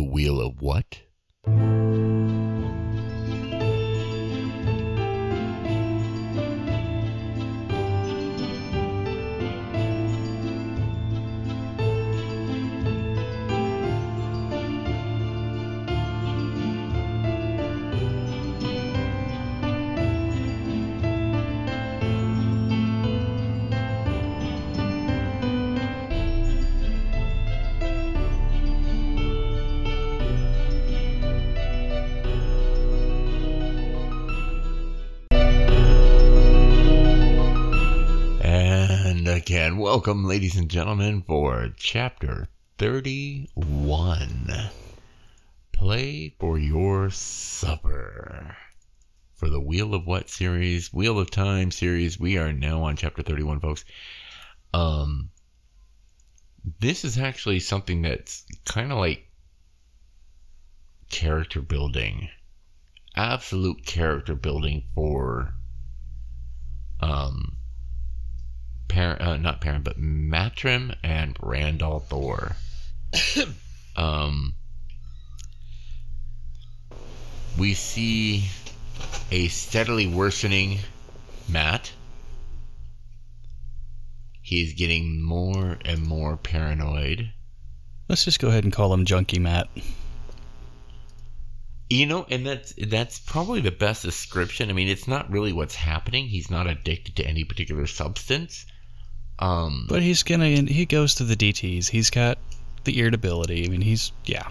The Wheel of What? Welcome, ladies and gentlemen, for chapter 31 Play for Your Supper. For the Wheel of What series, Wheel of Time series, we are now on chapter 31, folks. Um, this is actually something that's kind of like character building, absolute character building for um parent, uh, not parent, but Matrim and Rand al'Thor. um, we see a steadily worsening Mat. He's getting more and more paranoid. Let's just go ahead and call him Junkie Mat. You know, and that's that's probably the best description. I mean, it's not really what's happening. He's not addicted to any particular substance. Um, But he's gonna he goes to the DTs. He's got the irritability. I mean, he's yeah.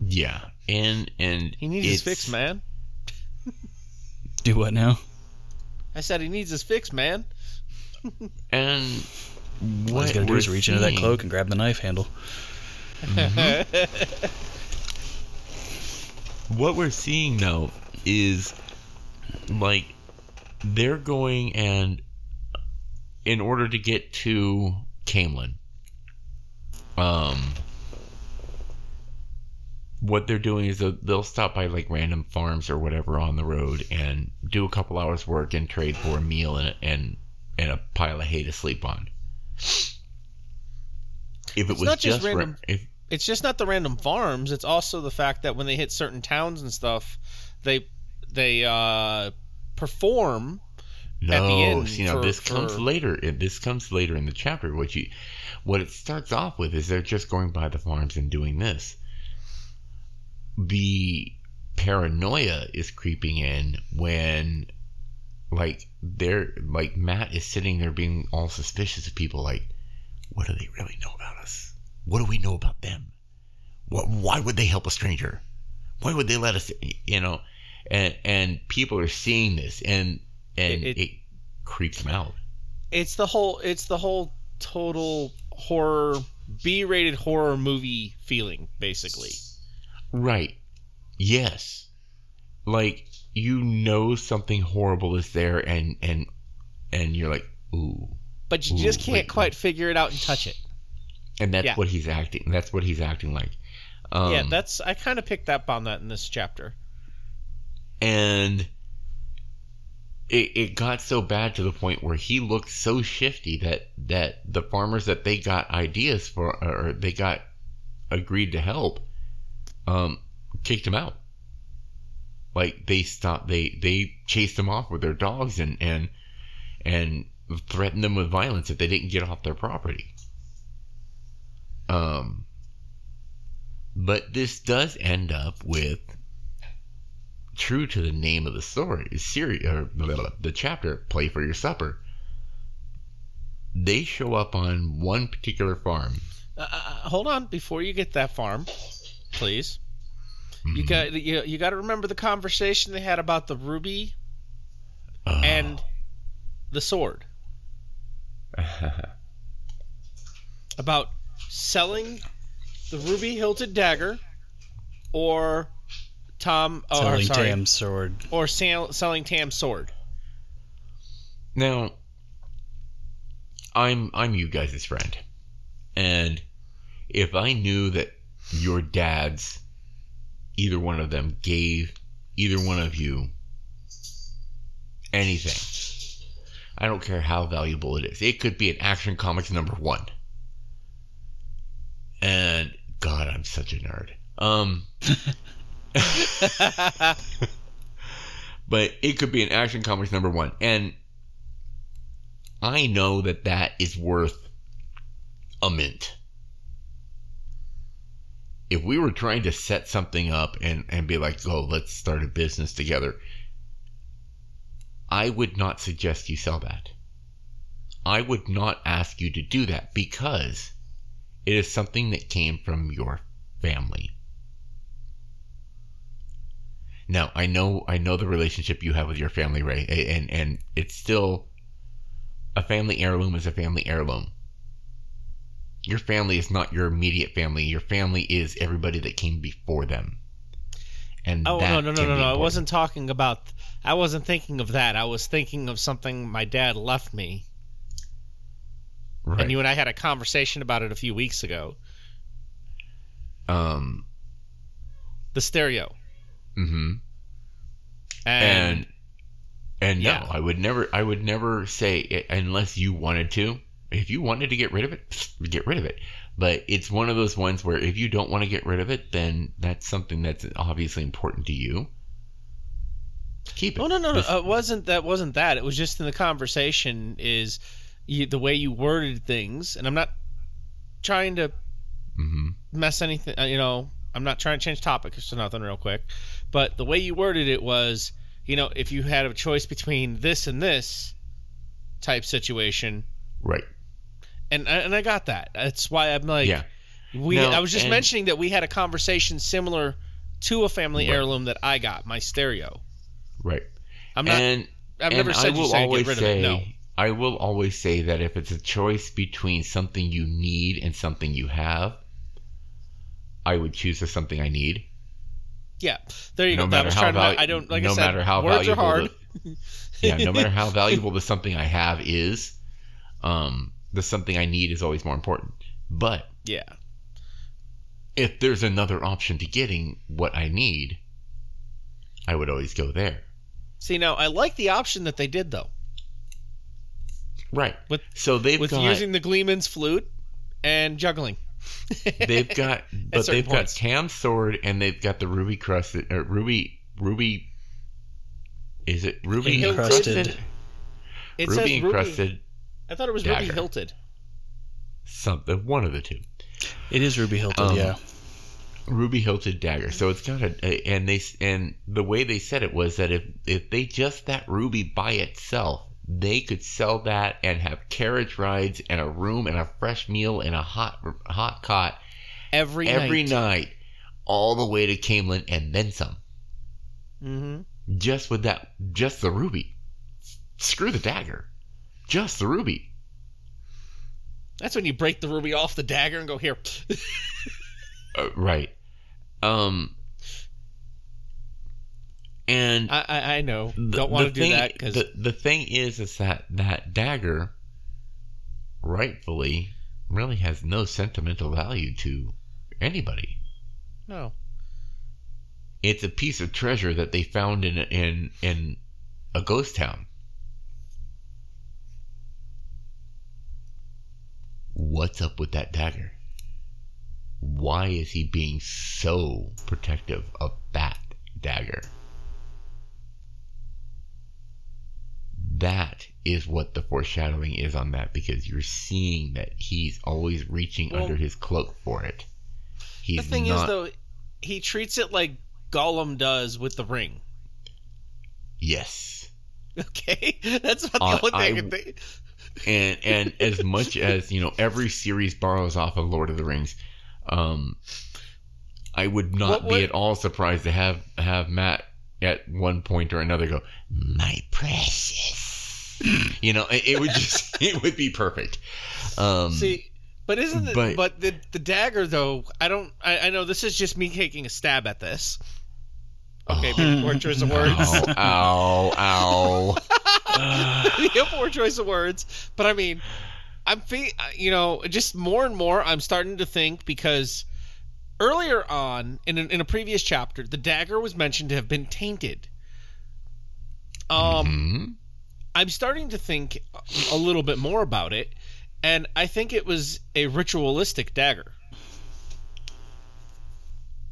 yeah, and and He needs his fix, man. Do what now? I said he needs his fix, man. And what he's gotta do we're is reach into that seeing- cloak and grab the knife handle. What we're seeing though is like they're going and in order to get to Caemlyn. um, what they're doing is they'll, stop by like random farms or whatever on the road and do a couple hours work and trade for a meal and and and a pile of hay to sleep on. If it It's was just ra- random- if it's just not the random farms. It's also the fact that when they hit certain towns and stuff, they they uh, perform. No, at the end see now for- this comes later. This comes later in the chapter. What you, what it starts off with is they're just going by the farms and doing this. The paranoia is creeping in when, like they're like Mat is sitting there being all suspicious of people. Like, what do they really know about us? What do we know about them? What? Why would they help a stranger? Why would they let us? You know, and and people are seeing this and and It- it, it- creeps them out. It's the whole. It's the whole total horror B-rated horror movie feeling, basically. Right. Yes. Like you know something horrible is there and and and you're like, ooh. But you Ooh, just can't wait. quite figure it out and touch it. And that's Yeah. what he's acting that's what he's acting like. Um, yeah, that's. I kind of picked up on that in this chapter. and it, it got so bad to the point where he looked so shifty that that the farmers that they got ideas for or they got agreed to help um kicked him out. Like they stopped they they chased him off with their dogs and and and threatened them with violence if they didn't get off their property. Um but this does end up with true to the name of the story, series or the chapter, play for your supper. They show up on one particular farm. Uh, uh, hold on, before you get that farm, please. You Mhm. got you, you got to remember the conversation they had about the ruby Oh. and the sword. About selling the ruby hilted dagger, or Tom. Oh, or, Selling sorry, Tam's sword. or sell, selling Tam's sword. now, I'm I'm you guys' friend, and if I knew that your dads, either one of them, gave either one of you anything, I don't care how valuable it is. It could be an Action Comics number one. And God, I'm such a nerd. Um, but it could be an Action Comics number one, and I know that that is worth a mint. If we were trying to set something up and and be like, "Oh, let's start a business together," I would not suggest you sell that. I would not ask you to do that because it is something that came from your family. Now, I know I know the relationship you have with your family, Ray, and and it's still a family heirloom is a family heirloom. Your family is not your immediate family. Your family is everybody that came before them. And Oh that no no no no no! I wasn't talking about. I wasn't thinking of that. I was thinking of something my dad left me, right. and you and I had a conversation about it a few weeks ago. um. The stereo, hmm and, and and Yeah. no, I would never. I would never say it unless you wanted to. If you wanted to get rid of it, get rid of it. But it's one of those ones where if you don't want to get rid of it, then that's something that's obviously important to you. Keep it. Oh no no no! This- It wasn't that. Wasn't that? It was just in the conversation is you, the way you worded things, and I'm not trying to Mhm. mess anything. uh, You know, I'm not trying to change topics or nothing real quick, but the way you worded it was, you know, if you had a choice between this and this type situation, Right. and and I got that. That's why I'm like, yeah. we. No, I was just and- mentioning that we had a conversation similar to a family Right. heirloom that I got, my stereo. Right. I'm not. and I've never I said you will said get rid say, of it. No. I will always say that if it's a choice between something you need and something you have, I would choose the something I need. Yeah, there you no go. That was how trying to. valu- I don't like no I said. matter how words are valuable hard. the- yeah, no matter how valuable the something I have is, um, the something I need is always more important. But yeah, if there's another option to getting what I need, I would always go there. see now I like the option that they did though Right. With- so they've with got using the Gleeman's flute and juggling. they've got but they've points. got Tam's sword and they've got the ruby crusted or ruby ruby is it ruby Encrusted. It says ruby ruby. encrusted I thought it was ruby hilted. something one of the two It is Ruby hilted, Um, yeah. ruby hilted dagger so it's got a, a and they and the way they said it was that if if they just that ruby by itself they could sell that and have carriage rides and a room and a fresh meal and a hot hot cot Every every night. night all the way to Caemlyn and then some Mm-hmm. just with that just the ruby screw the dagger just the ruby That's when you break the ruby off the dagger and go here. uh, right um and I I, I know. the- Don't want to do thing- that because the, the thing is is that that dagger rightfully really has no sentimental value to anybody no. it's a piece of treasure that they found in in in a ghost town what's up with that dagger why is he being so protective of that dagger that is what the foreshadowing is on that because you're seeing that he's always reaching Well, under his cloak for it he's the thing not is though, he treats it like Gollum does with the ring. yes Okay, that's about the Uh, only thing I I- can think. and and as much as you know every series borrows off of lord of the rings um i would not What- what- be at all surprised to have have mat at one point or another go my precious you know it, it would just it would be perfect um See, but isn't it? but- But, the the dagger though, I don't. I, I know this is just me taking a stab at this. Okay, Oh. maybe poor choice of words. ow ow ow yeah, poor choice of words. But I mean, I'm fe- you know, just more and more, I'm starting to think because earlier on in a, in a previous chapter, the dagger was mentioned to have been tainted. Um, Mhm. I'm starting to think a little bit more about it, and I think it was a ritualistic dagger.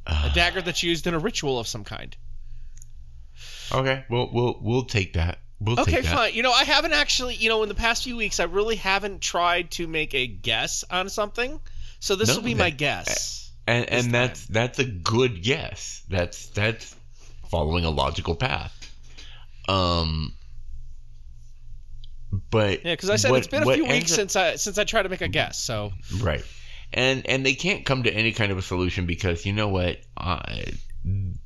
a dagger that's used in a ritual of some kind. Okay, we'll we'll we'll take that. We'll Okay, take that. fine. You know, I haven't actually, you know, in the past few weeks, I really haven't tried to make a guess on something. So this No, will be my guess. And and that's that's a good guess. That's that's following a logical path. Um but Yeah, because I said what- it's been a few weeks up- since I since I tried to make a guess. So Right. And and they can't come to any kind of a solution because you know what? Uh,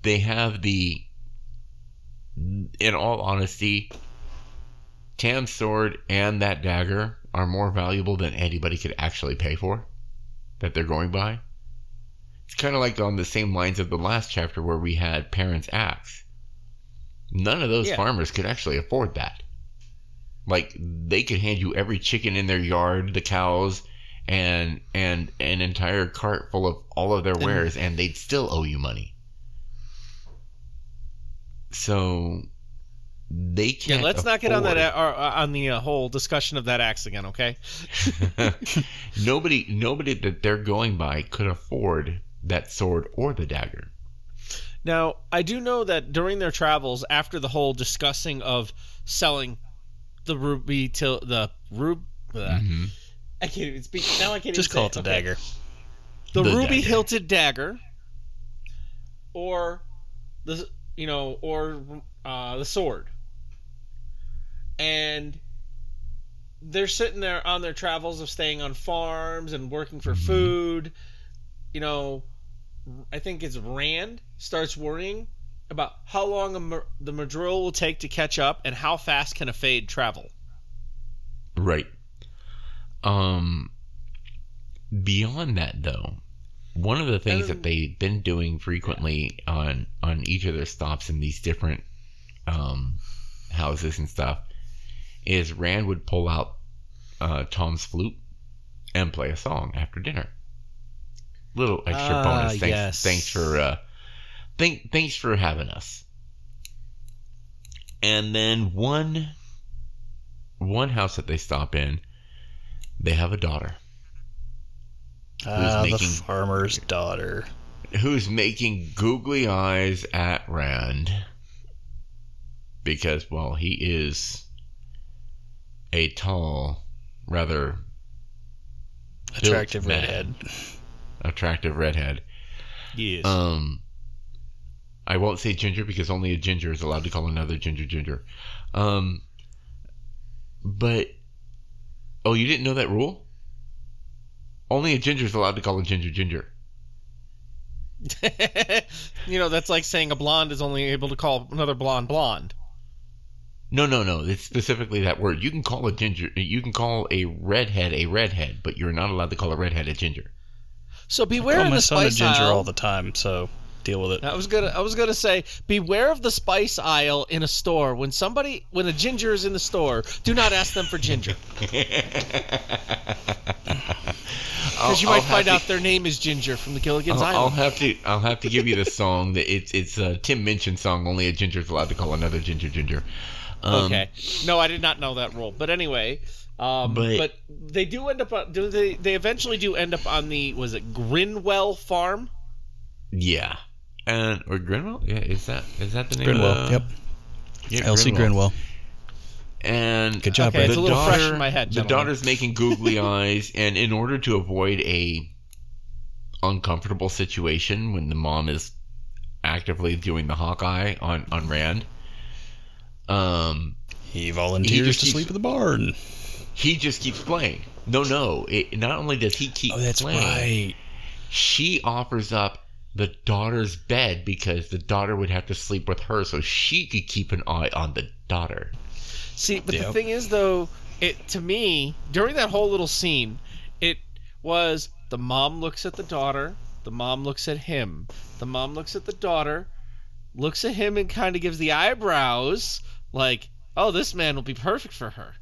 they have the in all honesty, Tam's sword and that dagger are more valuable than anybody could actually pay for that they're going by. It's kind of like on the same lines of the last chapter where we had parents' axe. None of those Yeah. farmers could actually afford that. Like they could hand you every chicken in their yard, the cows, and and an entire cart full of all of their wares, and they'd still owe you money. So they can't. Yeah, let's not get on that uh, on the uh, whole discussion of that axe again. Okay. nobody, nobody that they're going by could afford that sword or the dagger. Now, I do know that during their travels, after the whole discussing of selling the ruby till the rub, uh, Mhm. I can't even speak now. I can't Just even call say it a Okay. dagger. the, The ruby dagger. hilted dagger, or the you know, or uh, the sword, and they're sitting there on their travels of staying on farms and working for Mhm. food. You know, I think it's Rand starts worrying about how long the Myrddraal will take to catch up and how fast can a Fade travel. Right. Um. Beyond that, though, one of the things that they've been doing frequently on on each of their stops in these different um, houses and stuff is Rand would pull out uh, Thom's flute and play a song after dinner. Little extra Ah, bonus. Thanks, yes. thanks for uh, thank, thanks for having us. And then one one house that they stop in, they have a daughter Ah, the making- farmer's daughter. who's making googly eyes at Rand because, well, he is a tall, rather Attractive redhead. attractive redhead. Yes. Um, I won't say ginger because only a ginger is allowed to call another ginger ginger. Um, but oh, you didn't know that rule? Only a ginger is allowed to call a ginger ginger. you know, that's like saying a blonde is only able to call another blonde blonde. No, no, no. It's specifically that word. You can call a ginger. You can call a redhead a redhead, but you're not allowed to call a redhead a ginger. So beware Call in my the son a ginger aisle. all the time, so deal with it. I was gonna I was gonna say beware of the spice aisle in a store when somebody when a ginger is in the store do not ask them for ginger because you might find out their name is Ginger from the Gilligan's I'll, I'll have to. I'll have to give you the song. That it's it's a Tim Minchin song. Only a ginger is allowed to call another ginger ginger. Um, okay, no, I did not know that rule. But anyway, um, But- but, they do end up on do they they eventually do end up on the was it Grinwell farm? Yeah. And or Grinwell? Yeah. Is that is that the name? Grinwell. Of the, Yep. Yeah, Elsie Grinwell. And Good job, Okay, it's a little fresh in my head, The gentlemen. daughter's making googly eyes, and in order to avoid a uncomfortable situation when the mom is actively doing the Hawkeye on on Rand, um, He volunteers just to keeps- sleep in the barn. he just keeps playing. No, no. It, not only does he keep Oh, that's playing, right. she offers up the daughter's bed because the daughter would have to sleep with her, so she could keep an eye on the daughter. See, but the thing is, though, it to me during that whole little scene, it was the mom looks at the daughter, the mom looks at him, the mom looks at the daughter, looks at him and kind of gives the eyebrows, like, "Oh, this man will be perfect for her."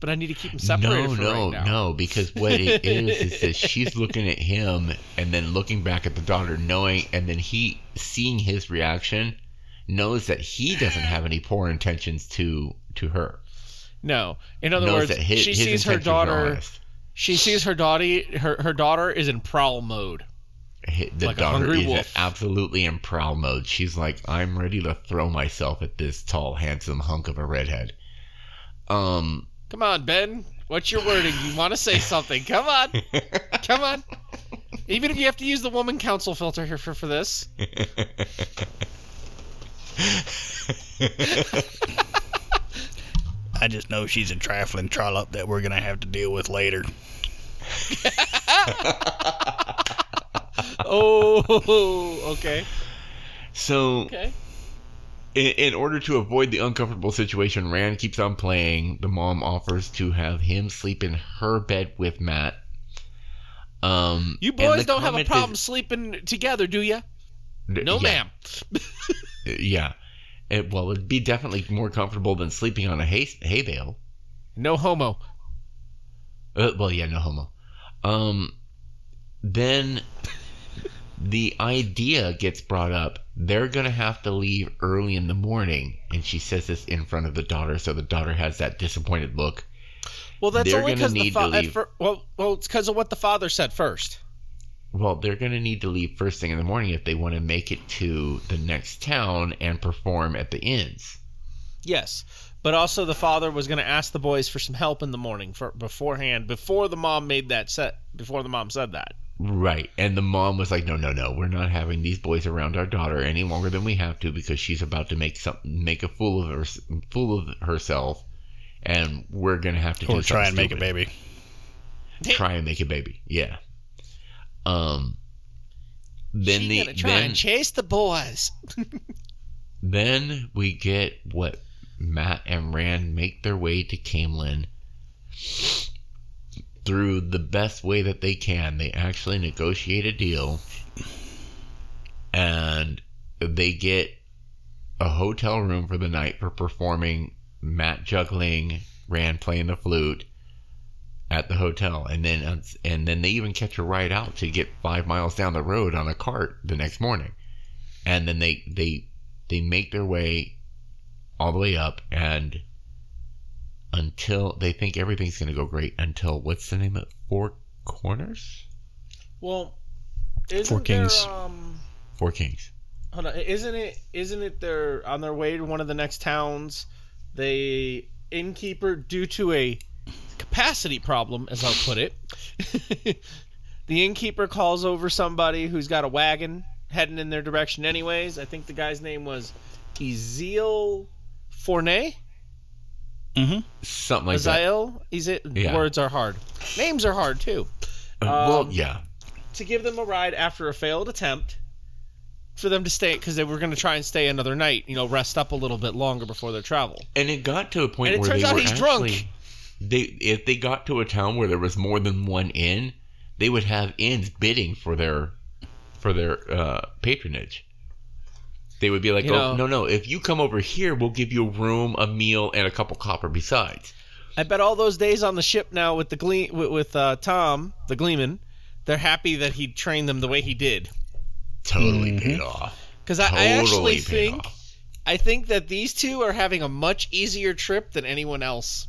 But I need to keep him separated no, for no, right now. no, because what it is is that she's looking at him and then looking back at the daughter, knowing, and then he seeing his reaction, knows that he doesn't have any poor intentions to to her. No. In other knows words, his, she his sees her daughter. She sees her daughter. Her her daughter is in prowl mode. the Like daughter is wolf. absolutely in prowl mode. She's like, I'm ready to throw myself at this tall, handsome hunk of a redhead. Um, Come on, Ben. What's your wording? You want to say something? Come on. Come on. Even if you have to use the woman council filter here for, for this. I just know she's a trifling trollop that we're gonna have to deal with later. Oh, okay. so, Okay. In, in order to avoid the uncomfortable situation, Rand keeps on playing. The mom offers to have him sleep in her bed with Mat. Um, You boys don't have a problem is- sleeping together, do you? No, yeah, ma'am. Yeah. It, well, it'd be definitely more comfortable than sleeping on a hay, hay bale. No homo. Uh, well, yeah, no homo. Um, then the idea gets brought up. They're gonna have to leave early in the morning, and she says this in front of the daughter, so the daughter has that disappointed look. Well, that's They're only because the need to fa- fir- well, well, it's because of what the father said first. Well, they're gonna need to leave first thing in the morning if they want to make it to the next town and perform at the inns. Yes, but also the father was going to ask the boys for some help in the morning for beforehand, before the mom made that set. Before the mom said that. Right. And the mom was like, "No, no, no. We're not having these boys around our daughter any longer than we have to because she's about to make some make a fool of her fool of herself, and we're gonna have to do Or try and something make a baby. Try and make a baby. Yeah. Um. Then she the gonna try then and chase the boys. then we get what Mat and Rand make their way to Caemlyn through the best way that they can. They actually negotiate a deal and they get a hotel room for the night for performing Mat juggling, Rand playing the flute at the hotel and then and then they even catch a ride out to get 5 miles down the road on a cart the next morning. And then they they they make their way all the way up and until they think everything's going to go great until what's the name of it? Four Corners? Well, isn't Four Kings. There, um, Four Kings. hold on, isn't it? Isn't it? They're on their way to one of the next towns. They innkeeper due to a capacity problem, as I'll put it. the innkeeper calls over somebody who's got a wagon heading in their direction. Anyways, I think the guy's name was Ezeal Fournay. Mm-hmm. Something like that. Azael. Is it? Yeah. Words are hard. Names are hard too. Uh, well, um, yeah. to give them a ride after a failed attempt for them to stay because they were going to try and stay another night you know rest up a little bit longer before their travel And it got to a point And it where turns they out were he's actually drunk. they if they got to a town where there was more than one inn, they would have inns bidding for their for their uh, patronage. They would be like, You "Oh, know- no, no! If you come over here, we'll give you a room, a meal, and a couple copper besides." i bet all those days on the ship now with the gle- with, with uh, thom the gleeman they're happy that he trained them the way he did Totally Mhm. paid off. because I, I actually think off. i think that these two are having a much easier trip than anyone else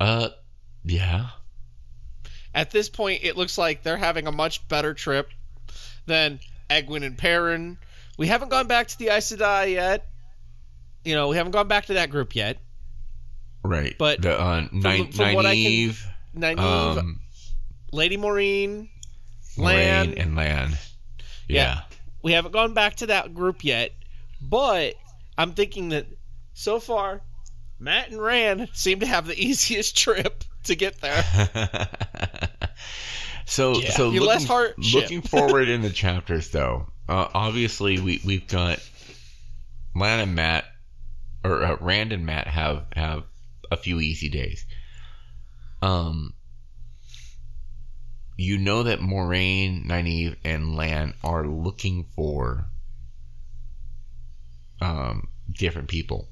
Uh, yeah. at this point it looks like they're having a much better trip than Egwene and Perrin. We haven't gone back to the Aes Sedai yet. You know, we haven't gone back to that group yet. Right. But the uh, Ni- from what I can- Nynaeve, um, Lady Moiraine, Lan, and Lan. Yeah. Yeah. We haven't gone back to that group yet. But I'm thinking that so far, Mat and Ran seem to have the easiest trip to get there. so Yeah. so You're looking, looking forward in the chapters though uh, obviously we we've got Lan and Mat or uh, Rand and Mat have have a few easy days um you know that Moiraine, Nynaeve, and Lan are looking for um different people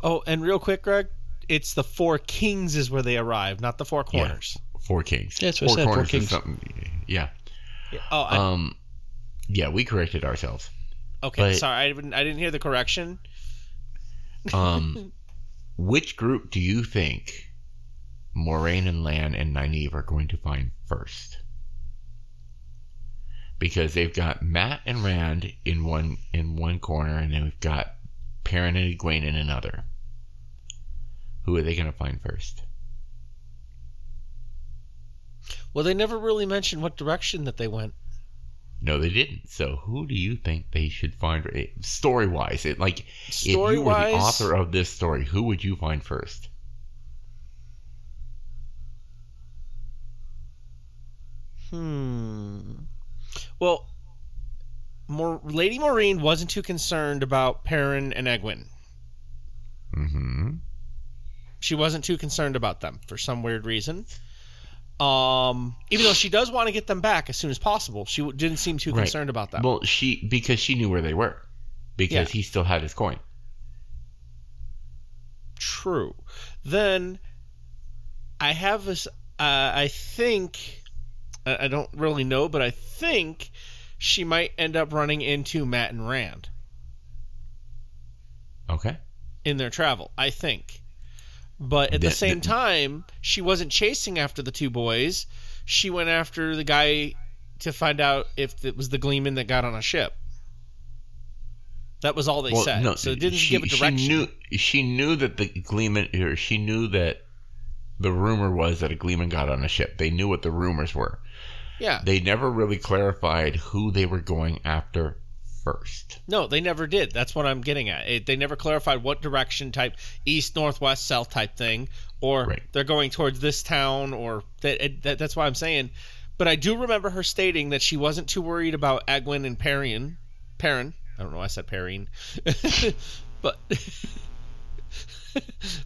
Oh, and real quick, Greg, it's the Four Kings is where they arrive, not the Four Corners. four kings Yeah, that's what I said, Four corners is Kings. something yeah Yeah. Oh, I, um yeah we corrected ourselves okay. but- sorry, I didn't. I didn't hear the correction. Um, which group do you think Moiraine and Lan and Nynaeve are going to find first? because they've got Mat and Rand in one in one corner, and then we've got Perrin and Egwene in another. Who are they going to find first? Well, they never really mentioned what direction that they went. No, they didn't. So, who do you think they should find story wise? It like if you were the author of this story, who would you find first? Hmm. Well, More, Lady Moiraine wasn't too concerned about Perrin and Egwene. Mm-hmm. She wasn't too concerned about them for some weird reason. Um, even though she does want to get them back as soon as possible, she w- didn't seem too Right. concerned about that. Well, she because she knew where they were because Yeah. he still had his coin. True. Then I have this. Uh, I think I, I don't really know, but I think she might end up running into Mat and Rand Okay. in their travel. I think. But at the That- same that- time, she wasn't chasing after the two boys. She went after the guy to find out if it was the Gleeman that got on a ship. That was all they well, said. no, so it didn't she, give a direction. She knew she knew that the Gleeman or she knew that the rumor was that a Gleeman got on a ship. They knew what the rumors were. yeah. They never really clarified who they were going after first. No, they never did. That's what I'm getting at. It, they never clarified what direction type east, northwest, south type thing, or Right. they're going towards this town, or that, it, that. That's why I'm saying. But I do remember her stating that she wasn't too worried about Egwene and Perrin. Perrin. I don't know. why I said Perrin, but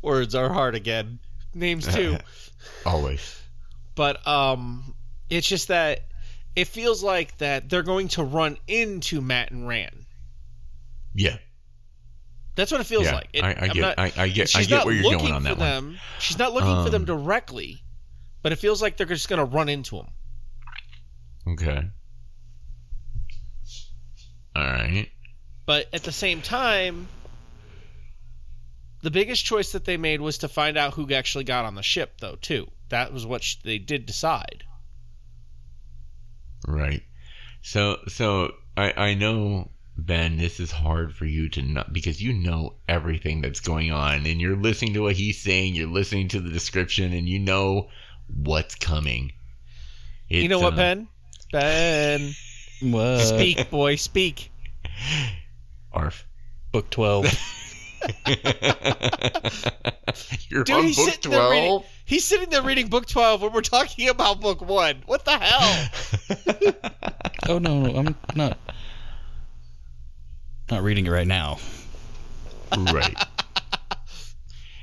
words are hard again. Names too. Always. but um, it's just that it feels like that they're going to run into Mat and Ran. Yeah. That's what it feels yeah. like. It- I, I get. not- I, I get. I get where you're going on that one. them. She's not looking for them Um, directly, but it feels like they're just going to run into them. Okay. All right. But at the same time, the biggest choice that they made was to find out who actually got on the ship, though. Too. That was what sh- they did decide. Right. So so I I know Ben, this is hard for you to not because you know everything that's going on and you're listening to what he's saying, you're listening to the description and you know what's coming. you know what, uh, Ben? Ben, What? speak, boy, speak. Arf. Book 12. You're Dude, on he's book sitting there reading. He's sitting there reading book twelve when we're talking about book one. What the hell? oh, no, no, I'm not. Not reading it right now. right.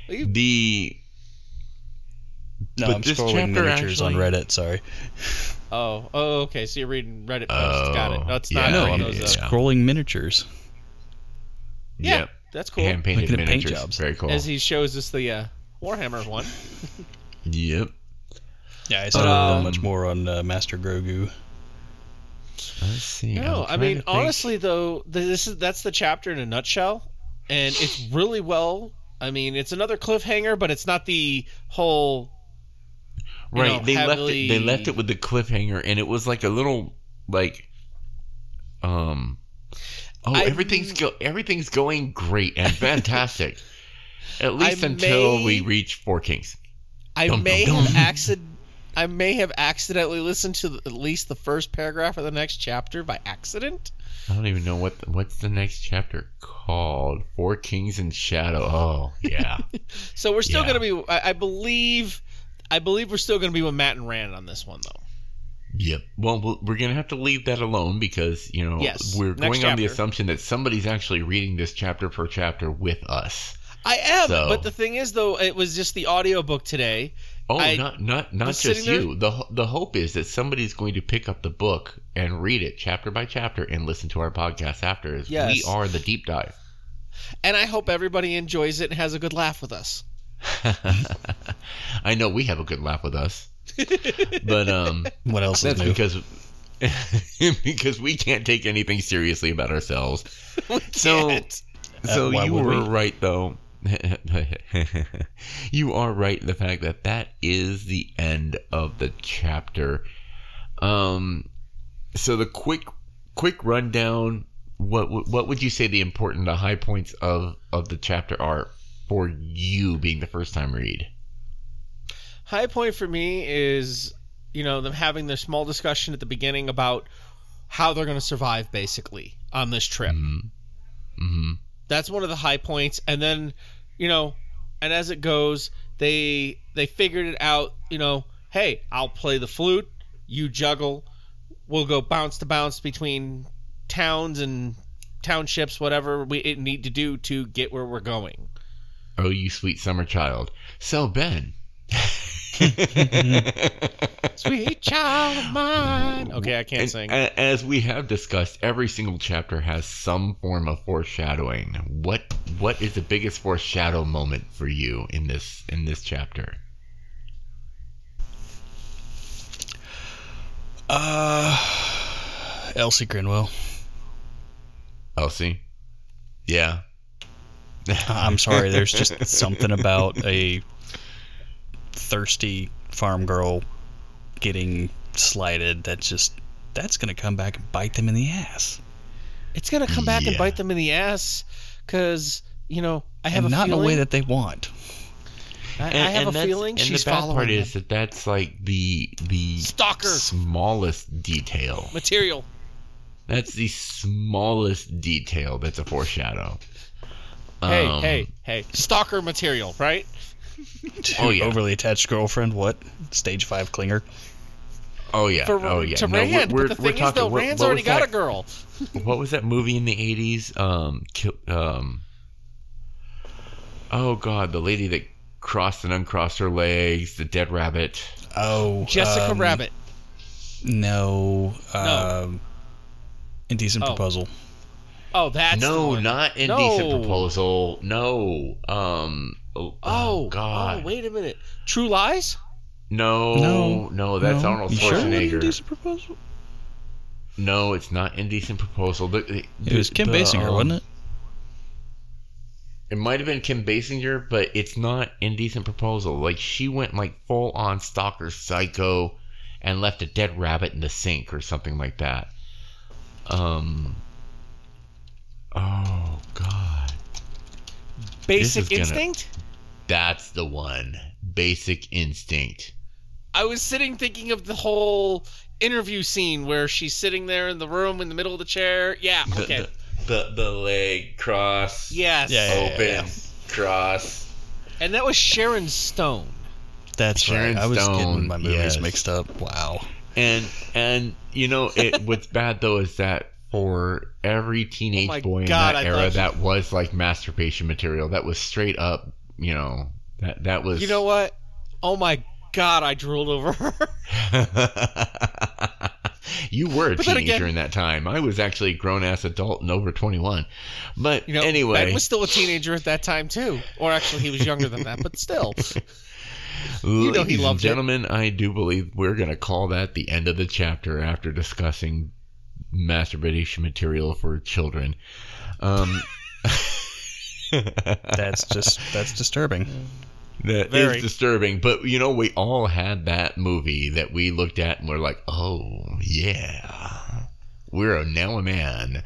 You- The No, But I'm this scrolling chapter miniatures on Reddit. Sorry. Oh, oh, okay. So you're reading Reddit posts. Got it. Oh, No, it's yeah, not. no, I'm of those, uh, yeah. scrolling miniatures. Yeah, Yep. That's cool. Hand painted Looking at paint jobs. Very cool. As he shows us the uh, Warhammer one. Yep. Yeah, I saw um, much more on uh, Master Grogu. Let's see. No, I'm I trying mean honestly though, this is that's the chapter in a nutshell, and it's really well. I mean, it's another cliffhanger, but it's not the whole. right know, they left it they left it with the cliffhanger and it was like a little like um oh I- everything's go everything's going great and fantastic at least until may- we reach four kings I Dum, may dum, have accident. I may have accidentally listened to the, at least the first paragraph of the next chapter by accident. i don't even know what what's the next chapter called four kings in shadow oh yeah So we're still Yeah. going to be. I, I believe. I believe we're still going to be with Mat and Rand on this one, though. Yep well we'll- we're gonna have to leave that alone because you know Yes, we're next going on the assumption that somebody's actually reading this chapter per chapter with us I am, So- but the thing is, though, it was just the audiobook today. Oh, I not not not just sitting there- you. The the hope is that somebody's going to pick up the book and read it chapter by chapter and listen to our podcast after. As Yes. we are the deep dive. And I hope everybody enjoys it and has a good laugh with us. I know we have a good laugh with us, but um, What else that's is new? because because we can't take anything seriously about ourselves. We So- can't. So Uh, you were we? right, though. you are right in the fact that that is the end of the chapter. Um, so the quick quick rundown. What what what would you say the important the high points of of the chapter are for you being the first time read? High point for me is, you know, them having their small discussion at the beginning about how they're going to survive basically on this trip. Mm-hmm. That's one of the high points. And then, you know, and as it goes, they they figured it out, you know, hey, I'll play the flute, you juggle, we'll go bounce to bounce between towns and townships, whatever we need to do to get where we're going. Oh, you sweet summer child. So Ben. Sweet child of mine. Okay, I can't And sing. As we have discussed, every single chapter has some form of foreshadowing. What what is the biggest foreshadow moment for you in this in this chapter? Uh, Elsie Grinwell. Elsie? Yeah. I'm sorry. There's just something about a thirsty farm girl getting slighted that's just that's gonna come back and bite them in the ass. It's gonna come back and bite them in the ass, cause you know I have and a not feeling. in a way that they want. I, I have a that's- feeling and she's the bad following part is that that's like the the Stalker. smallest detail. material. That's the smallest detail that's a foreshadow. Hey, Um, hey, hey! Stalker material, right? Oh, yeah. Overly attached girlfriend. What? Stage five clinger. Oh yeah. For, oh yeah. To No, we're- Rand, we're, but the we're thing is, talking. though, Rand's already got that- a girl. what was that movie in the 80s um ki- um oh god the lady that crossed and uncrossed her legs the dead rabbit Oh, Jessica um, Rabbit. No. Um, indecent Oh. proposal. Oh, that's the no one. not indecent No. proposal no um oh, Oh, god Oh, wait a minute. True Lies? no No. no that's No. arnold You sure it wasn't Indecent proposal. no it's not indecent proposal the, the- It was Kim the, Basinger, um, wasn't it? It might have been Kim Basinger, but it's not indecent proposal. Like she went like full on stalker psycho and left a dead rabbit in the sink or something like that. Um Oh god. Basic is gonna- Instinct? That's the one. Basic instinct. I was sitting thinking of the whole interview scene where she's sitting there in the room in the middle of the chair. Yeah, okay. the, the the leg cross. yes. Yeah, yeah, Open yeah. cross. And that was Sharon Stone. That's Sharon right. I was Stone, getting my movies yes. mixed up. Wow. And and you know it what's bad though is that for every teenage Oh boy in that I era that was like masturbation material that was straight up you know that that was You know what? Oh my god, I drooled over her. you were a But teenager again- in that time i was actually a grown-ass adult and over 21 but You know, anyway Ben was still a teenager at that time too. Or actually, he was younger than that, but still. you know he loved it. gentlemen i do believe we're going to call that the end of the chapter after discussing masturbation material for children um That's just that's disturbing. That is Very. disturbing. But you know, we all had that movie that we looked at and we're like, oh yeah, we're a, now a man.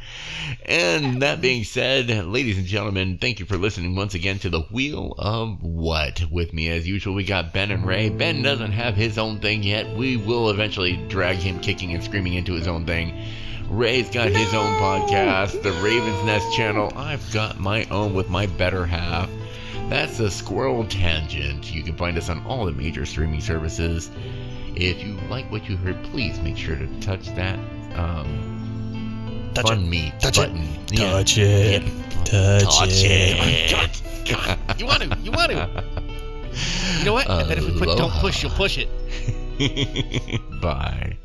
And that being said, ladies and gentlemen, thank you for listening once again to the Wheel of What. With me, as usual, we got Ben and Ray. Ben doesn't have his own thing yet. We will eventually drag him kicking and screaming into his own thing. Ray's got his own podcast, the Raven's Nest channel. I've got my own with my better half. That's the Squirrel Tangent. You can find us on all the major streaming services. If you like what you heard, please make sure to touch that um, Touch fund it. me Touch it. button. Yeah. Touch it. Touch, Touch it. it. You want to? You want to? You know what? I bet if we put "Don't push," you'll push it. Bye.